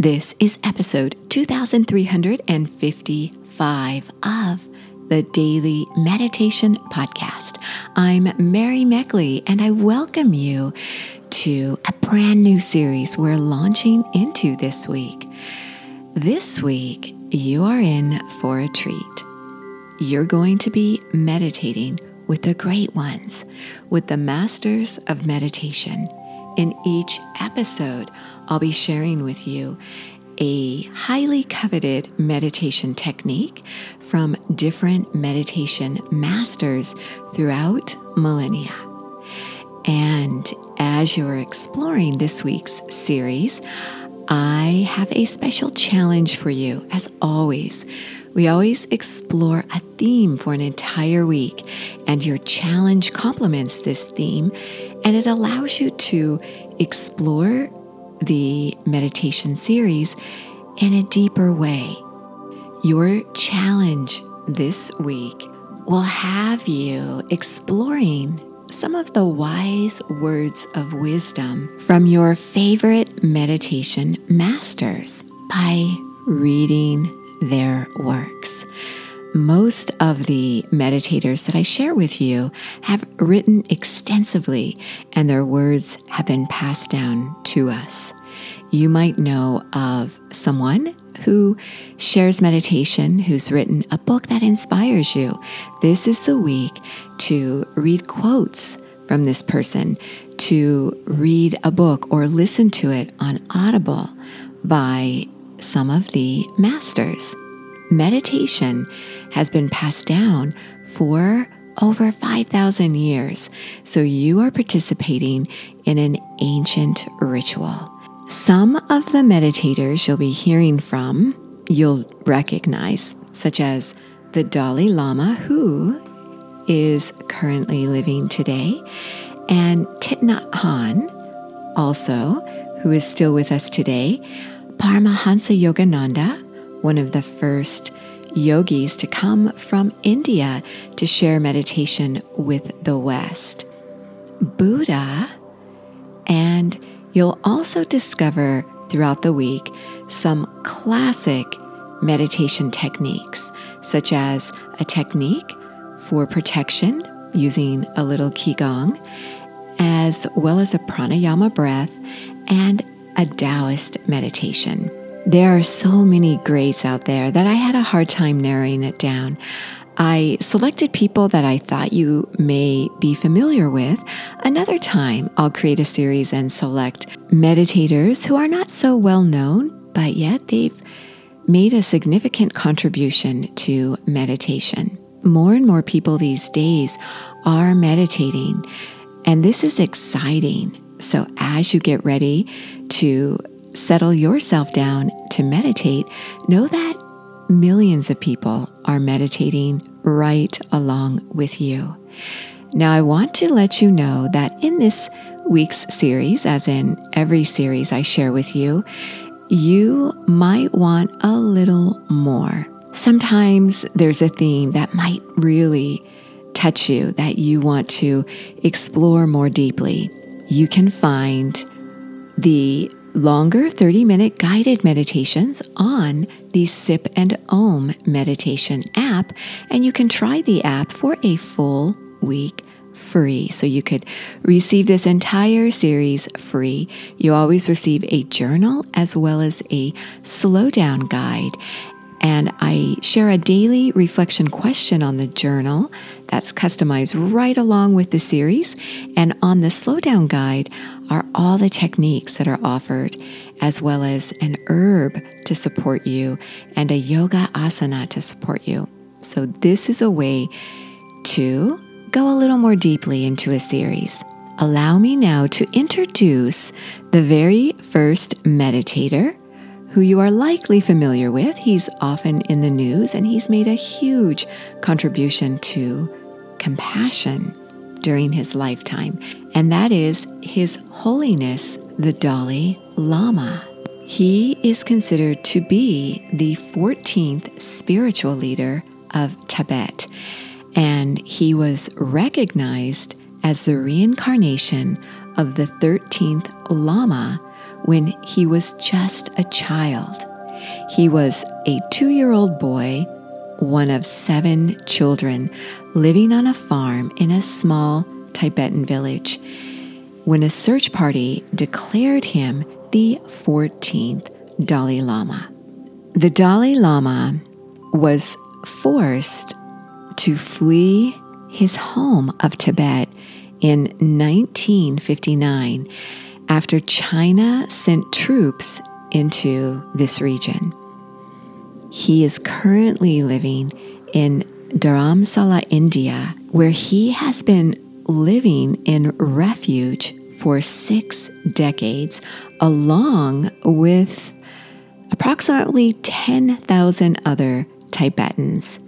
This is episode 2355 of the Daily Meditation Podcast. I'm Mary Meckley, and I welcome you to a brand new series we're launching into this week. This week, you are in for a treat. You're going to be meditating with the great ones, with the masters of meditation. In each episode, I'll be sharing with you a highly coveted meditation technique from different meditation masters throughout millennia. And as you're exploring this week's series, I have a special challenge for you, as always. We always explore a theme for an entire week, and your challenge complements this theme and it allows you to explore the meditation series in a deeper way. Your challenge this week will have you exploring some of the wise words of wisdom from your favorite meditation masters by reading their works. Most of the meditators that I share with you have written extensively, and their words have been passed down to us. You might know of someone who shares meditation, who's written a book that inspires you. This is the week to read quotes from this person, to read a book or listen to it on Audible by some of the masters. Meditation has been passed down for over 5,000 years, so you are participating in an ancient ritual. Some of the meditators you'll be hearing from, you'll recognize, such as the Dalai Lama, who is currently living today, and Thich Nhat Hanh, also, who is still with us today, Paramahansa Yogananda, one of the first yogis to come from India to share meditation with the West, Buddha, and You'll also discover throughout the week some classic meditation techniques, such as a technique for protection using a little Qigong, as well as a pranayama breath and a Taoist meditation. There are so many greats out there that I had a hard time narrowing it down. I selected people that I thought you may be familiar with. Another time, I'll create a series and select meditators who are not so well known, but yet they've made a significant contribution to meditation. More and more people these days are meditating, and this is exciting. So, as you get ready to settle yourself down to meditate, know that millions of people are meditating right along with you. Now, I want to let you know that in this week's series, as in every series I share with you, you might want a little more. Sometimes there's a theme that might really touch you that you want to explore more deeply. You can find the longer 30 minute guided meditations on the Sip and Om meditation app, and you can try the app for a full week free. So you could receive this entire series free. You always receive a journal as well as a slowdown guide. And I share a daily reflection question on the journal that's customized right along with the series. And on the slowdown guide are all the techniques that are offered, as well as an herb to support you and a yoga asana to support you. So, this is a way to go a little more deeply into a series. Allow me now to introduce the very first meditator who you are likely familiar with. He's often in the news and he's made a huge contribution to compassion during his lifetime, and that is His Holiness the Dalai Lama. He is considered to be the 14th spiritual leader of Tibet, and he was recognized as the reincarnation of the 13th Lama when he was just a child. He was a two year old boy, one of seven children, living on a farm in a small Tibetan village, when a search party declared him the 14th Dalai Lama. The Dalai Lama was forced to flee his home of Tibet in 1959 after China sent troops into this region. He is currently living in Dharamsala, India, where he has been living in refuge for six decades, along with approximately 10,000 other Tibetans.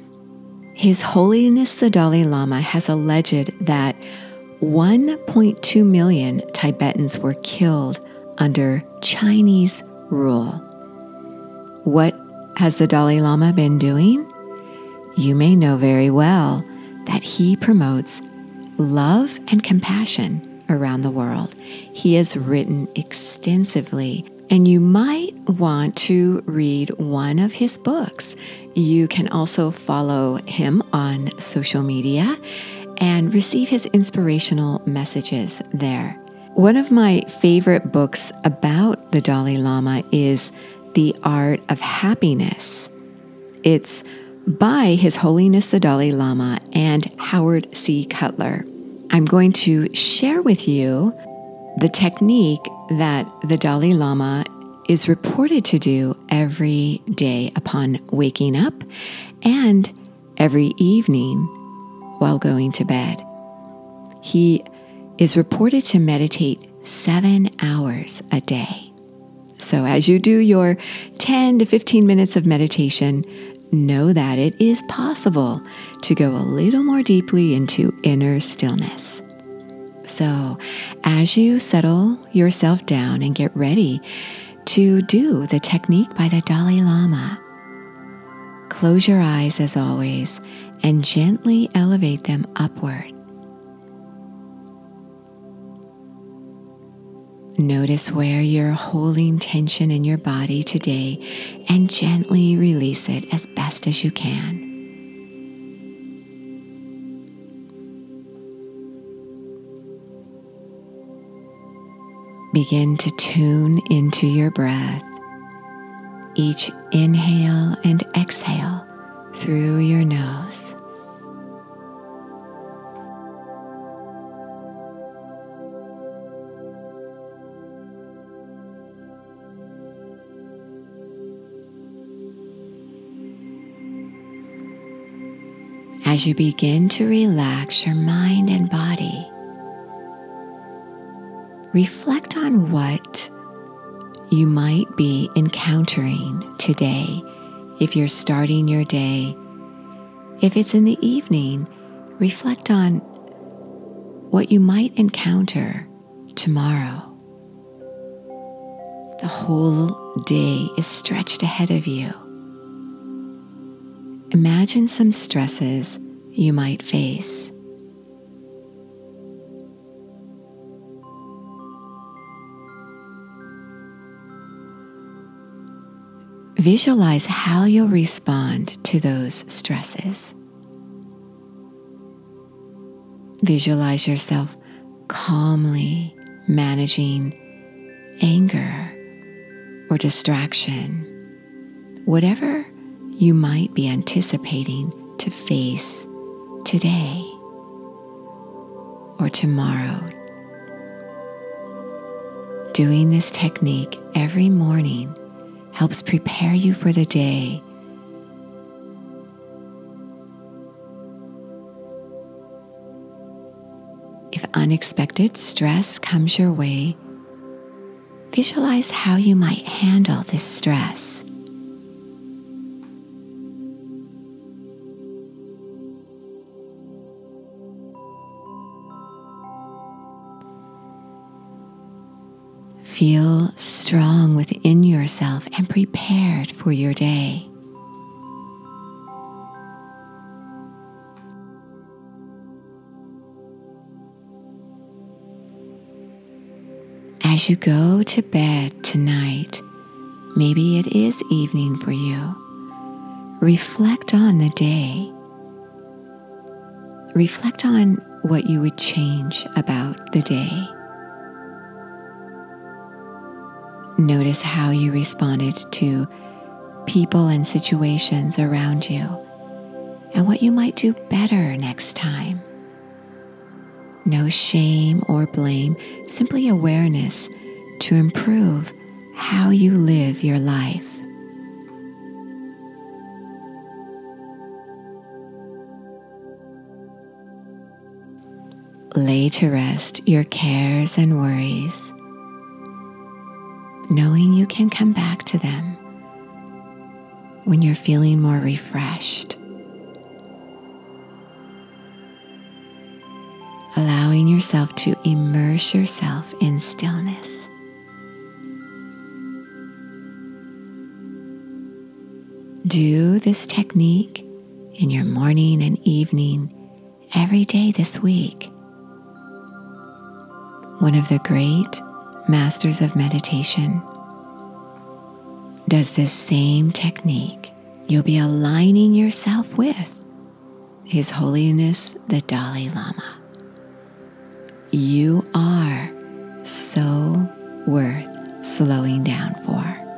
His Holiness the Dalai Lama has alleged that 1.2 million Tibetans were killed under Chinese rule. What has the Dalai Lama been doing? You may know very well that he promotes love and compassion around the world. He has written extensively and you might want to read one of his books. You can also follow him on social media and receive his inspirational messages there. One of my favorite books about the Dalai Lama is The Art of Happiness. It's by His Holiness the Dalai Lama and Howard C. Cutler. I'm going to share with you the technique that the Dalai Lama is reported to do every day upon waking up and every evening while going to bed. He is reported to meditate seven hours a day. So, as you do your 10 to 15 minutes of meditation, know that it is possible to go a little more deeply into inner stillness. So, as you settle yourself down and get ready to do the technique by the Dalai Lama, close your eyes as always and gently elevate them upward. Notice where you're holding tension in your body today and gently release it as best as you can. Begin to tune into your breath. Each inhale and exhale through your nose. As you begin to relax your mind and body, reflect on what you might be encountering today if you're starting your day. If it's in the evening, reflect on what you might encounter tomorrow. The whole day is stretched ahead of you. Imagine some stresses you might face. Visualize how you'll respond to those stresses. Visualize yourself calmly managing anger or distraction, whatever you might be anticipating to face today or tomorrow. Doing this technique every morning helps prepare you for the day. If unexpected stress comes your way, visualize how you might handle this stress. Feel strong within yourself and prepared for your day. As you go to bed tonight, maybe it is evening for you, reflect on the day. Reflect on what you would change about the day. Notice how you responded to people and situations around you and what you might do better next time. No shame or blame, simply awareness to improve how you live your life. Lay to rest your cares and worries, knowing you can come back to them when you're feeling more refreshed. Allowing yourself to immerse yourself in stillness. Do this technique in your morning and evening every day this week one of the great masters of meditation, does this same technique. You'll be aligning yourself with His Holiness the Dalai Lama. You are so worth slowing down for.